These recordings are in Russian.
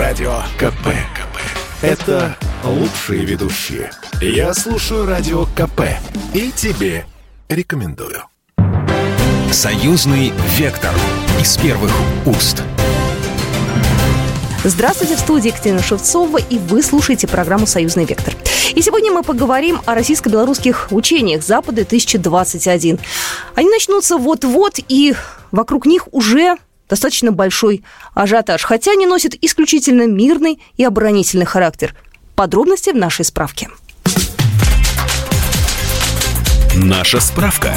Радио КП. КП. Это лучшие ведущие. Я слушаю Радио КП. И тебе рекомендую. Союзный вектор из первых уст. Здравствуйте, в студии Екатерина Шевцова, и вы слушаете программу «Союзный вектор». И сегодня мы поговорим о российско-белорусских учениях Запада-2021. Они начнутся вот-вот, и вокруг них уже достаточно большой ажиотаж, хотя они носят исключительно мирный и оборонительный характер. Подробности в нашей справке. Наша справка.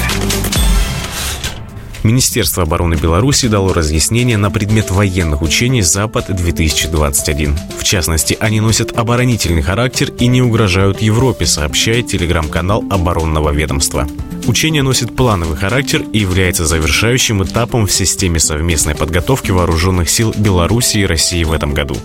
Министерство обороны Беларуси дало разъяснение на предмет военных учений «Запад-2021». В частности, они носят оборонительный характер и не угрожают Европе, сообщает телеграм-канал оборонного ведомства. Учение носит плановый характер и является завершающим этапом в системе совместной подготовки вооруженных сил Беларуси и России в этом году.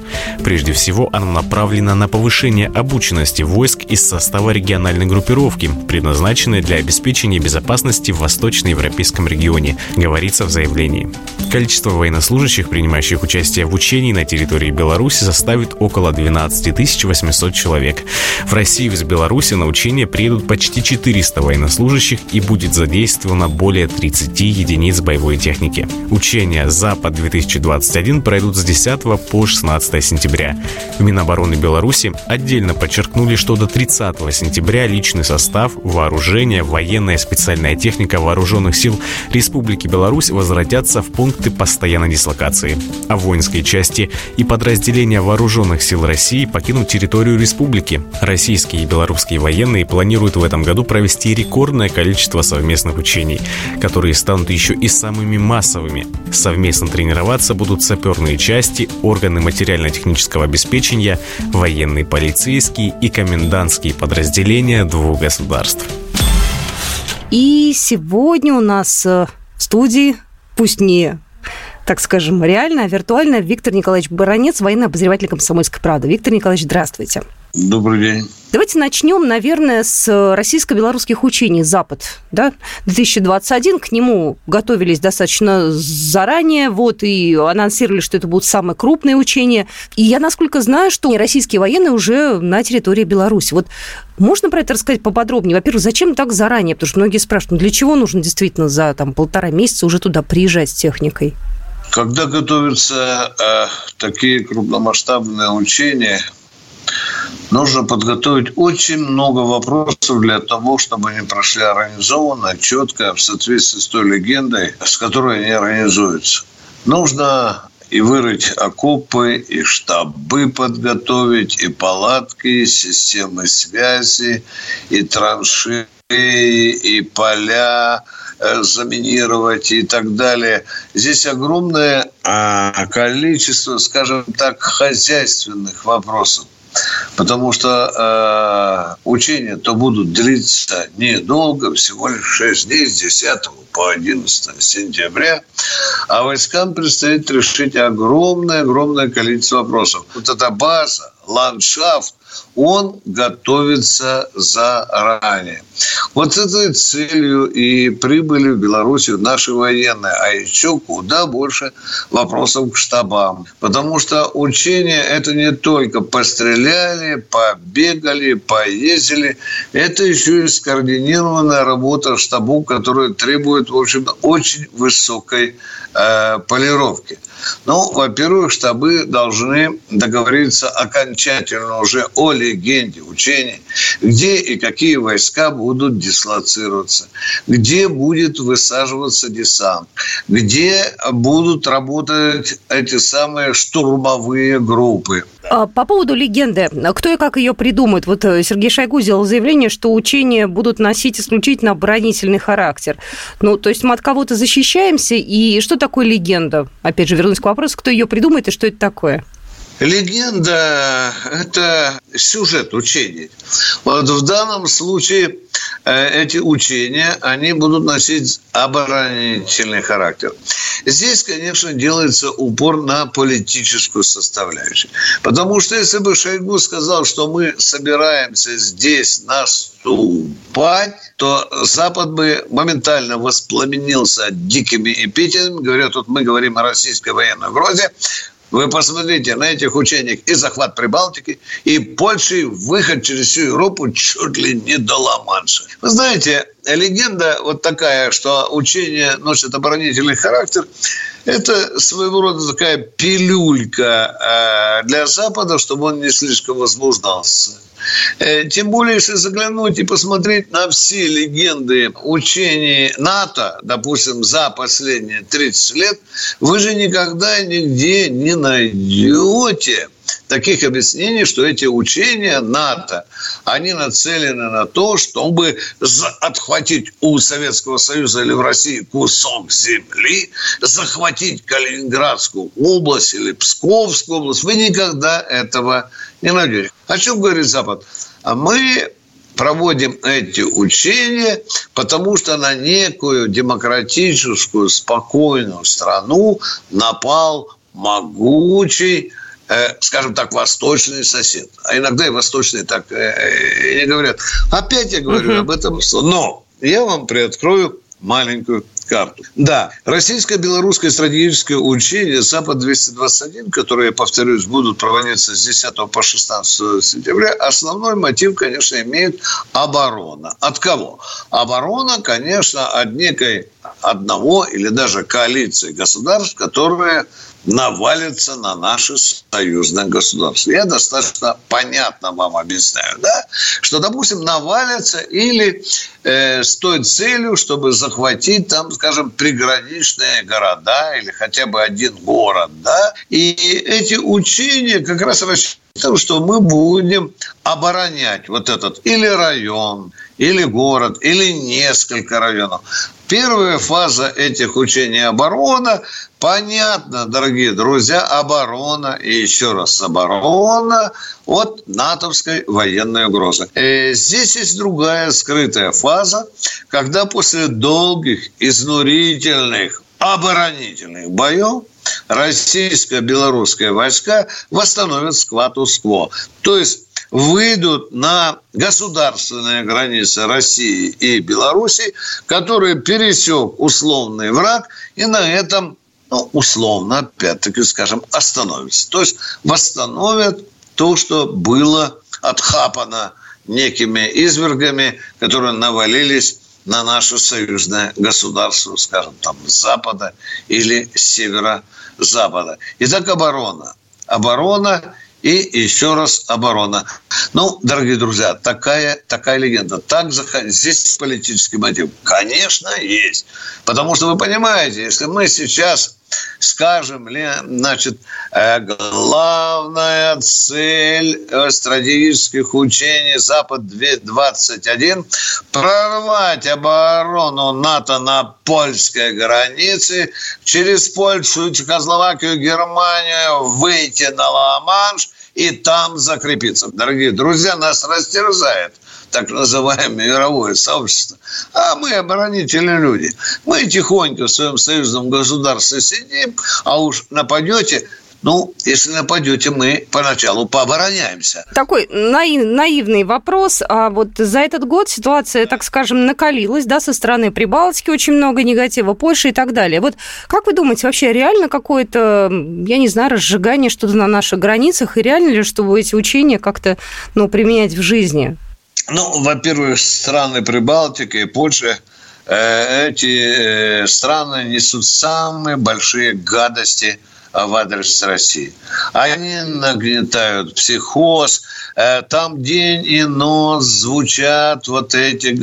Прежде всего, оно направлено на повышение обученности войск из состава региональной группировки, предназначенной для обеспечения безопасности в восточноевропейском регионе, говорится в заявлении. Количество военнослужащих, принимающих участие в учении на территории Беларуси, составит около 12 800 человек. В Россию из Беларуси на учение приедут почти 400 военнослужащих и будет задействовано более 30 единиц боевой техники. Учения «Запад-2021» пройдут с 10 по 16 сентября. В Минобороны Беларуси отдельно подчеркнули, что до 30 сентября личный состав, вооружение, военная специальная техника вооруженных сил Республики Беларусь возвратятся в пункты постоянной дислокации. А воинские части и подразделения вооруженных сил России покинут территорию республики. Российские и белорусские военные планируют в этом году провести рекордное количество совместных учений, которые станут еще и самыми массовыми. Совместно тренироваться будут саперные части, органы материально-технического обеспечения, военные полицейские и комендантские подразделения двух государств. И сегодня у нас э, в студии, пусть не так скажем, реально, а виртуально, Виктор Николаевич Баранец, военный обозреватель «Комсомольской правды». Виктор Николаевич, здравствуйте. Добрый день. Давайте начнем, наверное, с российско-белорусских учений «Запад». Да? 2021, к нему готовились достаточно заранее, вот, и анонсировали, что это будут самые крупные учения. И я, насколько знаю, что российские военные уже на территории Беларуси. Вот можно про это рассказать поподробнее? Во-первых, зачем так заранее? Потому что многие спрашивают, ну для чего нужно действительно за там, полтора месяца уже туда приезжать с техникой? Когда готовятся э, такие крупномасштабные учения, нужно подготовить очень много вопросов для того, чтобы они прошли организованно, четко, в соответствии с той легендой, с которой они организуются. Нужно и вырыть окопы, и штабы подготовить, и палатки, и системы связи, и траншеи, и поля, Э, заминировать и так далее. Здесь огромное а, количество, скажем так, хозяйственных вопросов. Потому что э, учения то будут длиться недолго, всего лишь 6 дней с 10 по 11 сентября. А войскам предстоит решить огромное-огромное количество вопросов. Вот эта база, ландшафт, он готовится заранее. Вот с этой целью и прибыли в Белоруссию наши военные. А еще куда больше вопросов к штабам. Потому что учения – это не только постреляли, побегали, поездили. Это еще и скоординированная работа штабу, которая требует, в общем очень высокой э, полировки. Ну, во-первых, штабы должны договориться окончательно уже о легенде учений, где и какие войска будут дислоцироваться, где будет высаживаться десант, где будут работать эти самые штурмовые группы. А, по поводу легенды, кто и как ее придумает? Вот э, Сергей Шойгу сделал заявление, что учения будут носить исключительно оборонительный характер. Ну, то есть мы от кого-то защищаемся, и что такое легенда? Опять же, вернусь к вопросу, кто ее придумает и что это такое? Легенда – это сюжет учений. Вот в данном случае э, эти учения, они будут носить оборонительный характер. Здесь, конечно, делается упор на политическую составляющую. Потому что если бы Шойгу сказал, что мы собираемся здесь наступать, то Запад бы моментально воспламенился дикими эпитетами. Говорят, вот мы говорим о российской военной угрозе, Вы посмотрите на этих учениях и захват Прибалтики, и Польши выход через всю Европу чуть ли не до Ла-Манша. Вы знаете, легенда вот такая, что учения носят оборонительный характер, это своего рода такая пилюлька э, для Запада, чтобы он не слишком возбуждался. Э, тем более, если заглянуть и посмотреть на все легенды учений НАТО, допустим, за последние 30 лет, вы же никогда нигде не найдете таких объяснений, что эти учения НАТО, они нацелены на то, чтобы отхватить у Советского Союза или в России кусок земли, захватить Калининградскую область или Псковскую область. Вы никогда этого не найдете. О чем говорит Запад? А мы проводим эти учения, потому что на некую демократическую, спокойную страну напал могучий скажем так, восточный сосед. А иногда и восточные так э, и говорят. Опять я говорю об этом. Но я вам приоткрою маленькую карту. Да, российско-белорусское стратегическое учение «Запад-221», которые, повторюсь, будут проводиться с 10 по 16 сентября, основной мотив, конечно, имеет оборона. От кого? Оборона, конечно, от некой одного или даже коалиции государств, которые навалится на наши союзные государства. Я достаточно понятно вам объясняю, да, что, допустим, навалится или э, с той целью, чтобы захватить там, скажем, приграничные города или хотя бы один город, да, и эти учения как раз рассчитывают, что мы будем оборонять вот этот или район, или город, или несколько районов. Первая фаза этих учений оборона, понятно, дорогие друзья, оборона и еще раз оборона от натовской военной угрозы. И э, здесь есть другая скрытая фаза, когда после долгих, изнурительных, оборонительных боев российско-белорусские войска восстановят скватус-кво. То есть выйдут на государственные границы России и Беларуси, которые пересек условный враг, и на этом ну, условно, опять-таки, скажем, остановятся. То есть восстановят то, что было отхапано некими извергами, которые навалились на наше союзное государство, скажем, там, запада или с северо-запада. Итак, оборона. Оборона и еще раз оборона. Ну, дорогие друзья, такая, такая легенда. Так здесь политический мотив. Конечно, есть. Потому что вы понимаете, если мы сейчас скажем, значит, э, главная цель э, стратегических учений Запад-21 – прорвать оборону НАТО на польской границе, через Польшу, Чехословакию, Германию выйти на Ла-Манш и там закрепиться. Дорогие друзья, нас растерзает – так называемое мировое сообщество. А мы оборонительные люди. Мы тихонько в своем союзном государстве сидим, а уж нападете, ну, если нападете, мы поначалу пообороняемся. Такой наив, наивный вопрос. А вот за этот год ситуация, так скажем, накалилась, да, со стороны Прибалтики очень много негатива, Польши и так далее. Вот как вы думаете, вообще реально какое-то, я не знаю, разжигание что-то на наших границах, и реально ли, чтобы эти учения как-то, ну, применять в жизни? Ну, во-первых, страны Прибалтики и Польша э, эти э, страны несут самые большие гадости в адрес России. Они нагнетают психоз. Э, там день и ночь звучат вот эти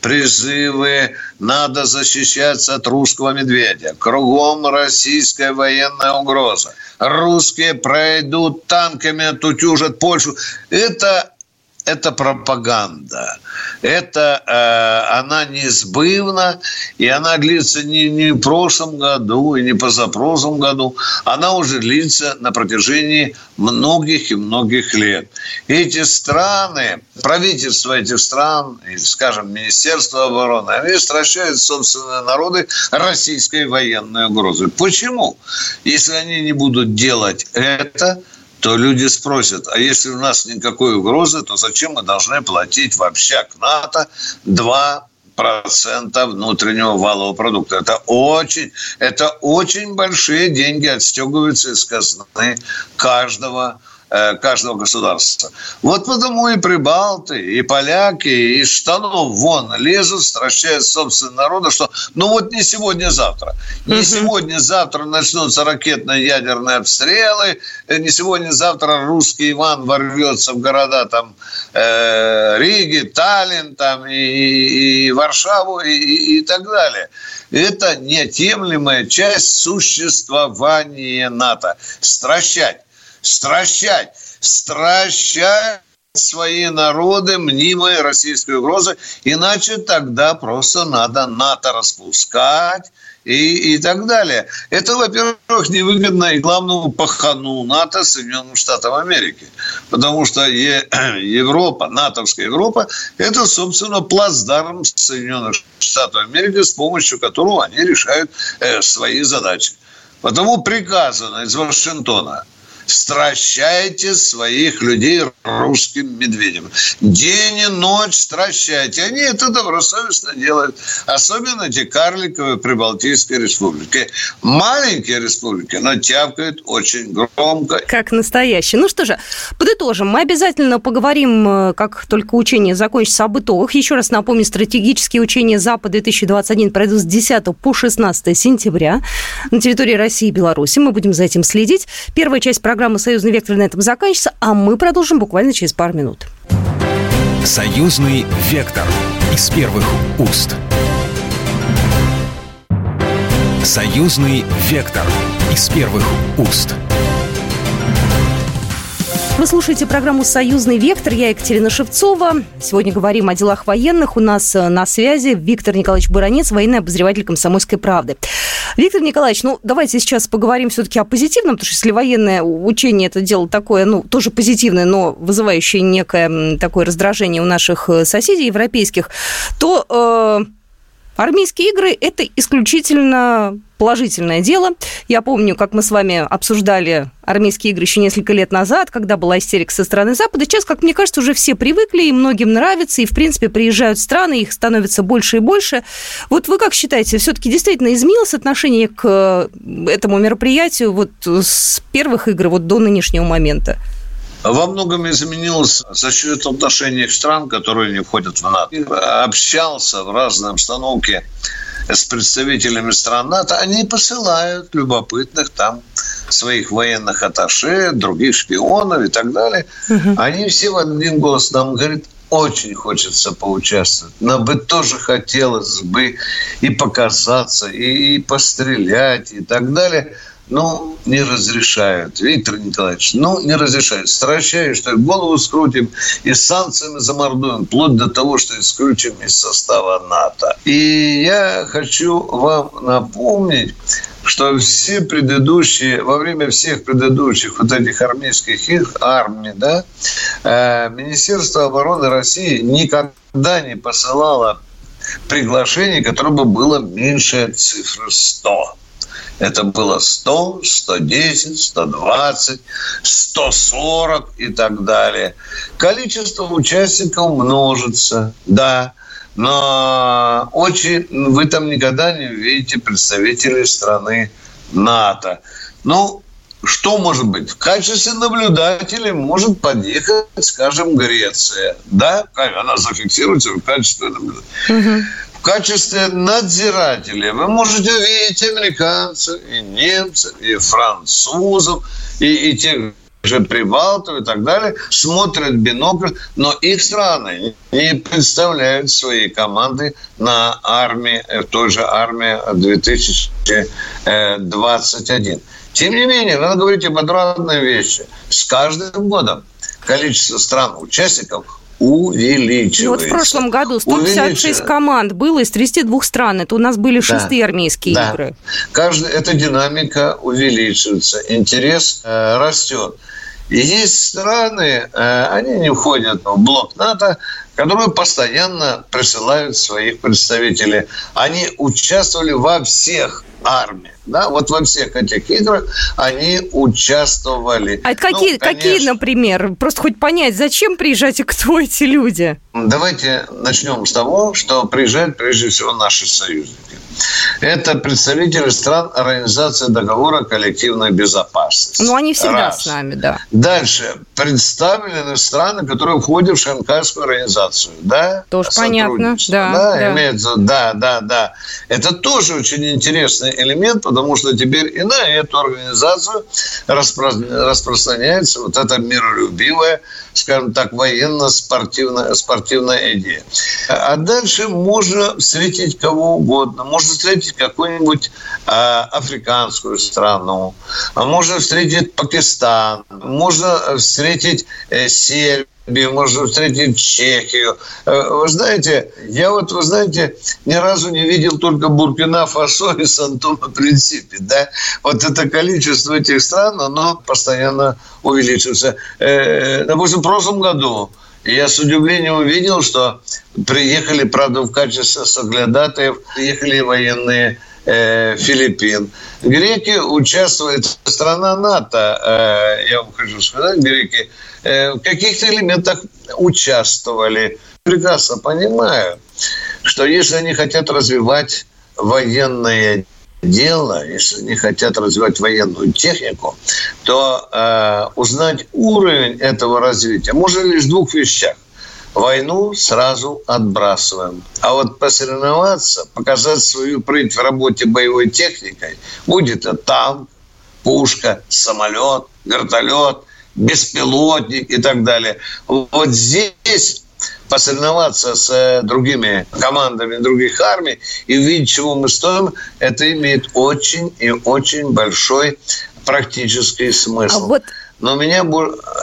призывы «надо защищаться от русского медведя». Кругом российская военная угроза. Русские пройдут танками, отутюжат Польшу. Это это пропаганда. Это э, она неизбывна, и она длится не, не в прошлом году, и не позапрошлом году. Она уже длится на протяжении многих и многих лет. Эти страны, правительства этих стран, или, скажем, Министерство обороны, они стращают собственные народы российской военной угрозой. Почему? Если они не будут делать это, то люди спросят, а если у нас никакой угрозы, то зачем мы должны платить в общак НАТО 2 процента внутреннего валового продукта. Это очень, это очень большие деньги отстегиваются из казны каждого каждого государства. Вот потому и прибалты, и поляки из штанов вон лезут, стращают собственного народа, что ну вот не сегодня-завтра. Не сегодня-завтра начнутся ракетно-ядерные обстрелы, э, не сегодня-завтра русский Иван ворвется в города там э, Риги, Таллин там, и, и Варшаву и, и, и так далее. Это неотъемлемая часть существования НАТО. Стращать стращать, стращать свои народы мнимой российской угрозы, иначе тогда просто надо НАТО распускать и, и так далее. Это, во-первых, невыгодно и главному пахану НАТО Соединенным Штатам Америки. Потому что Европа, натовская Европа, это, собственно, плацдарм Соединенных Штатов Америки, с помощью которого они решают э, свои задачи. Потому приказано из Вашингтона – стращайте своих людей русским медведем. День и ночь стращайте. Они это добросовестно делают. Особенно эти карликовые прибалтийские республики. Маленькие республики, но тявкают очень громко. Как настоящие. Ну что же, подытожим. Мы обязательно поговорим, э, как только учение закончится, об итогах. Еще раз напомню, стратегические учения Запад-2021 пройдут с 10 по 16 сентября на территории России и Беларуси. Мы будем за этим следить. Первая часть Программа «Союзный вектор» на этом заканчивается, а мы продолжим буквально через пару минут. «Союзный вектор» из первых уст. «Союзный вектор» из первых уст. Вы слушаете программу «Союзный вектор». Я Екатерина Шевцова. Сегодня говорим о делах военных. У нас э, на связи Виктор Николаевич Баранец, военный обозреватель «Комсомольской правды». Виктор Николаевич, ну, давайте сейчас поговорим все-таки о позитивном, потому что если военное учение это дело такое, ну, тоже позитивное, но вызывающее некое такое раздражение у наших э, соседей европейских, то э, Армейские игры – это исключительно положительное дело. Я помню, как мы с вами обсуждали армейские игры еще несколько лет назад, когда была истерика со стороны Запада. Сейчас, как мне кажется, уже все привыкли, и многим нравится, и, в принципе, приезжают страны, их становится больше и больше. Вот вы как считаете, все-таки действительно изменилось отношение к этому мероприятию вот с первых игр вот до нынешнего момента? Во многом изменилось за счет отношений стран, которые не входят в НАТО. Общался в разной обстановке с представителями стран НАТО, они посылают любопытных там своих военных атташе, других шпионов и так далее. Угу. Они все в один голос нам говорят, очень хочется поучаствовать. Нам бы тоже хотелось бы и показаться, и пострелять, и так далее – ну, не разрешают. Виктор Николаевич, ну, не разрешают. Стращаю, что голову скрутим и санкциями замордуем, вплоть до того, что исключим из состава НАТО. И я хочу вам напомнить, что все предыдущие, во время всех предыдущих вот этих армейских игр, армий, да, э, Министерство обороны России никогда не посылало приглашение, которое бы было меньше цифры 100. Это было 100, 110, 120, 140 и так далее. Количество участников множится, да, но очень вы там никогда не увидите представителей страны НАТО. Ну, что может быть? В качестве наблюдателя может подъехать, скажем, Греция. Да, она зафиксируется в качестве наблюдателя. Угу в качестве надзирателя вы можете увидеть американцев, и немцев, и французов, и, и тех же Прибалтов и так далее, смотрят бинокль, но их страны не представляют свои команды на армии, в той же армии 2021. Тем не менее, надо говорить об отрадной вещи. С каждым годом количество стран-участников увеличивается. вот в прошлом году 156 команд было из 32 стран. Это у нас были шестые да. армейские да. игры. Каждая эта динамика увеличивается, интерес э, растет. И есть страны, э, они не входят в блок НАТО, которые постоянно присылают своих представителей. Они участвовали во всех армия. Да, вот во всех этих играх они участвовали. А это какие, ну, какие, например? Просто хоть понять, зачем приезжать и кто эти люди? Давайте начнем с того, что приезжают прежде всего наши союзники. Это представители стран Организации договора коллективной безопасности. Ну, они всегда Раз. с нами, да. Дальше. Представлены страны, которые входят в Шанхайскую организацию. Да? Тоже понятно. Да, да, да. Имеется, да, да, да. Это тоже очень интересный элемент, потому что теперь и на эту организацию распро- распространяется вот эта миролюбивая, скажем так, военно-спортивная спортивная идея. А дальше можно встретить кого угодно. Можно встретить какую-нибудь э, африканскую страну, можно встретить Пакистан, можно встретить э, Сербию, можно встретить Чехию. Э, вы знаете, я вот, вы знаете, ни разу не видел только Буркина Фасо и Сантома Принципе. Да? Вот это количество этих стран, оно постоянно увеличивается. Э, допустим, в прошлом году я с удивлением увидел, что приехали, правда, в качестве соглядатаев, приехали военные э, Филиппин. Греки участвуют, страна НАТО, э, я вам хочу сказать, греки, э, в каких-то элементах участвовали. Прекрасно понимаю, что если они хотят развивать военное дело, если они хотят развивать военную технику, то э, узнать уровень этого развития можно лишь в двух вещах. Войну сразу отбрасываем. А вот посоревноваться, показать свою прыть в работе боевой техникой, будет это танк, пушка, самолет, вертолет, беспилотник и так далее. Вот здесь посоревноваться с э, другими командами других армий и увидеть, чего мы стоим, это имеет очень и очень большой практический смысл. А вот но меня...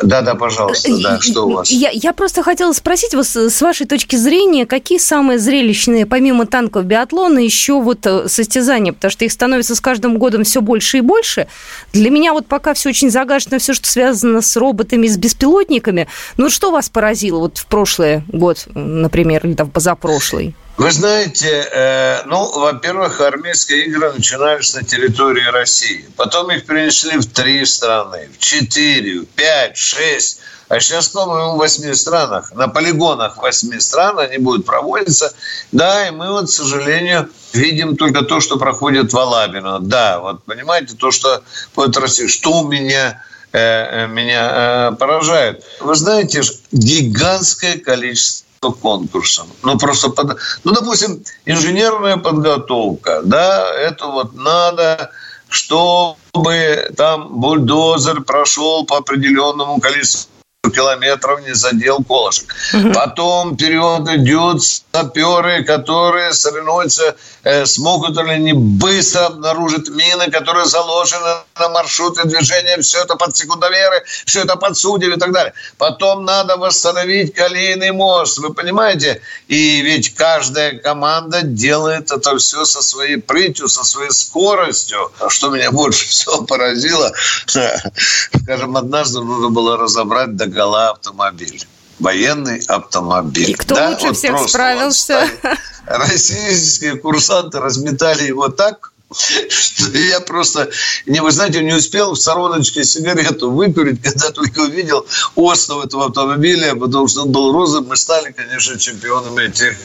Да-да, пожалуйста, да, что у вас? Я, я просто хотела спросить вас, с вашей точки зрения, какие самые зрелищные, помимо танков биатлона, еще вот э, состязания? Потому что их становится с каждым годом все больше и больше. Для меня вот пока все очень загажено, все, что связано с роботами, с беспилотниками. Ну, что вас поразило вот в прошлый год, например, или там позапрошлый? Вы знаете, э, ну, во-первых, армейские игры начинались на территории России. Потом их перенесли в три страны, в четыре, в пять, шесть. А сейчас, по-моему, в восьми странах. На полигонах восьми стран они будут проводиться. Да, и мы вот, к сожалению, видим только то, что проходит в Алабино. Да, вот понимаете, то, что будет России. Что у меня э, э меня э, поражает. Вы знаете, гигантское количество конкурсам. Ну, просто, под... ну, допустим, инженерная подготовка, да, это вот надо, чтобы там бульдозер прошел по определенному количеству километров не задел колышек. Угу. Потом вперед идут саперы, которые соревнуются, э, смогут ли они быстро обнаружить мины, которые заложены на маршруты движения. Все это под секундомеры, все это под судьев и так далее. Потом надо восстановить колейный мост. Вы понимаете? И ведь каждая команда делает это все со своей прытью, со своей скоростью. Что меня больше всего поразило, скажем, однажды нужно было разобрать до гола автомобиль военный автомобиль. И кто да? лучше вот всех справился? Вот российские курсанты разметали его так, что я просто, не, вы знаете, не успел в стороночке сигарету выкурить, когда только увидел остов этого автомобиля, потому что он был розовым, мы стали, конечно, чемпионами этих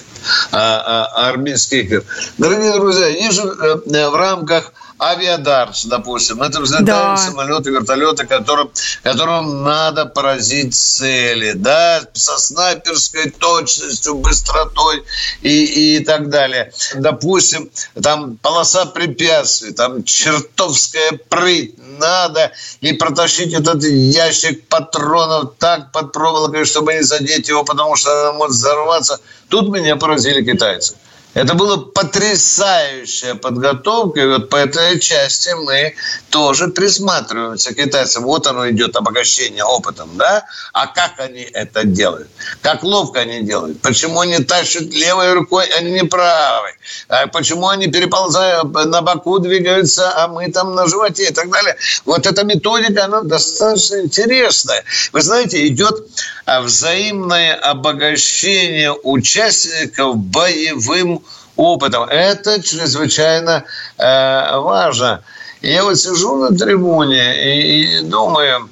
а, а, армейских игр. Дорогие друзья, есть же э, в рамках авиадарс, допустим. Это взлетают да. самолеты, вертолеты, которым, которым надо поразить цели, да, со снайперской точностью, быстротой и, и так далее. Допустим, там полоса препятствий, там чертовская прыть, надо и протащить этот ящик патронов так под проволокой, чтобы не задеть его, потому что она может взорваться. Тут меня поразили китайцы. Это была потрясающая подготовка, и вот по этой части мы тоже присматриваемся к китайцам. Вот оно идет обогащение опытом, да? А как они это делают? Как ловко они делают? Почему они тащат левой рукой, а не правой? А почему они переползают на боку, двигаются, а мы там на животе и так далее? Вот эта методика, она достаточно интересная. Вы знаете, идет взаимное обогащение участников боевым опытом. Это чрезвычайно э, важно. Я вот сижу на трибуне и, и думаю,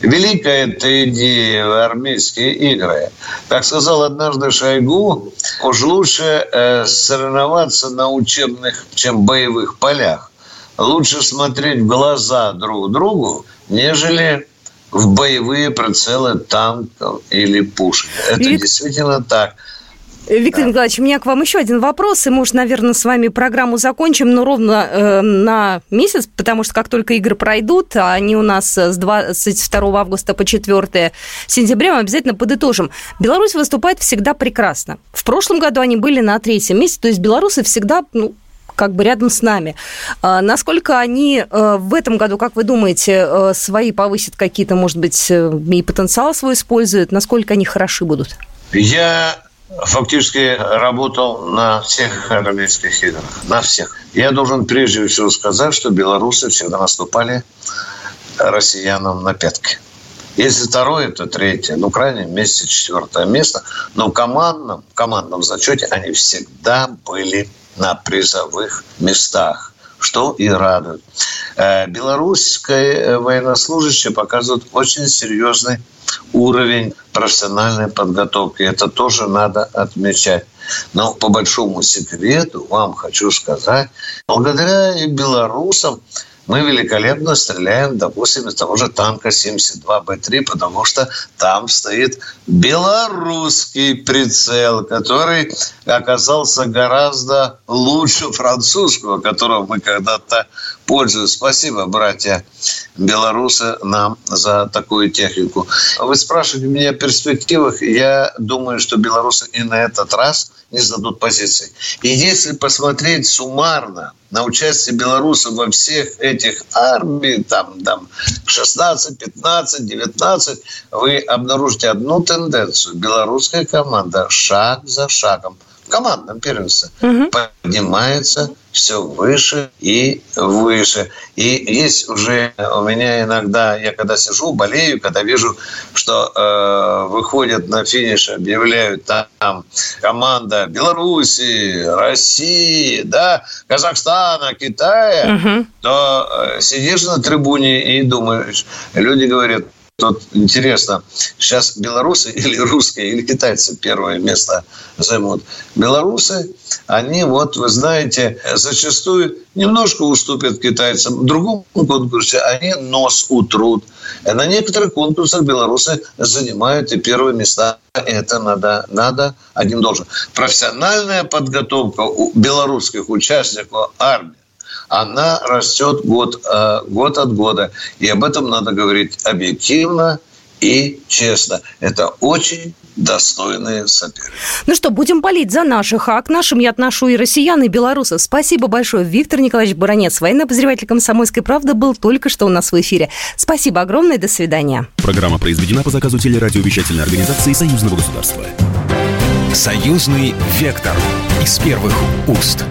великая эта идея в армейские игры. Как сказал однажды Шойгу, уж лучше э, соревноваться на учебных, чем боевых полях. Лучше смотреть в глаза друг другу, нежели в боевые прицелы танков или пушек. Это и... действительно так. Виктор да. Николаевич, у меня к вам еще один вопрос, и, может, наверное, с вами программу закончим, но ровно э, на месяц, потому что как только игры пройдут, а они у нас с 22 августа по 4 сентября, мы обязательно подытожим. Беларусь выступает всегда прекрасно. В прошлом году они были на третьем месте, то есть белорусы всегда ну, как бы рядом с нами. А насколько они э, в этом году, как вы думаете, э, свои повысят какие-то, может быть, э, и потенциал свой используют? Насколько они хороши будут? Я фактически работал на всех Олимпийских играх, на всех. Я должен прежде всего сказать, что белорусы всегда наступали россиянам на пятки. Если второе, то третье. Ну, в крайнем месте четвертое место. Но в командном, командном зачете они всегда были на призовых местах, что и радует. Э, белорусские военнослужащие показывают очень серьезный уровень профессиональной подготовки. Это тоже надо отмечать. Но по большому секрету вам хочу сказать, благодаря и белорусам мы великолепно стреляем, допустим, из того же танка 72Б3, потому что там стоит белорусский прицел, который оказался гораздо лучше французского, которого мы когда-то пользуемся. Спасибо, братья белорусы, нам за такую технику. Вы спрашиваете меня о перспективах. Я думаю, что белорусы и на этот раз не сдадут позиции. И если посмотреть суммарно на участие белорусов во всех этих армиях, там, там 16, 15, 19, вы обнаружите одну тенденцию. Белорусская команда шаг за шагом – командном первенстве угу. поднимается все выше и выше. И есть уже у меня иногда, я когда сижу, болею, когда вижу, что э, выходят на финиш, объявляют там команда Беларуси, России, да, Казахстана, Китая, угу. то э, сидишь на трибуне и думаешь, люди говорят, Тут интересно, сейчас белорусы или русские, или китайцы первое место займут. Белорусы, они вот, вы знаете, зачастую немножко уступят китайцам. В другом конкурсе они нос утрут. На некоторых конкурсах белорусы занимают и первые места. Это надо, надо, один должен. Профессиональная подготовка у белорусских участников армии она растет год, э, год от года. И об этом надо говорить объективно и честно. Это очень достойные соперники. Ну что, будем болеть за наших, а к нашим я отношу и россиян, и белорусов. Спасибо большое. Виктор Николаевич Баранец, военный обозреватель «Комсомольской правды», был только что у нас в эфире. Спасибо огромное, до свидания. Программа произведена по заказу телерадиовещательной организации Союзного государства. Союзный вектор из первых уст.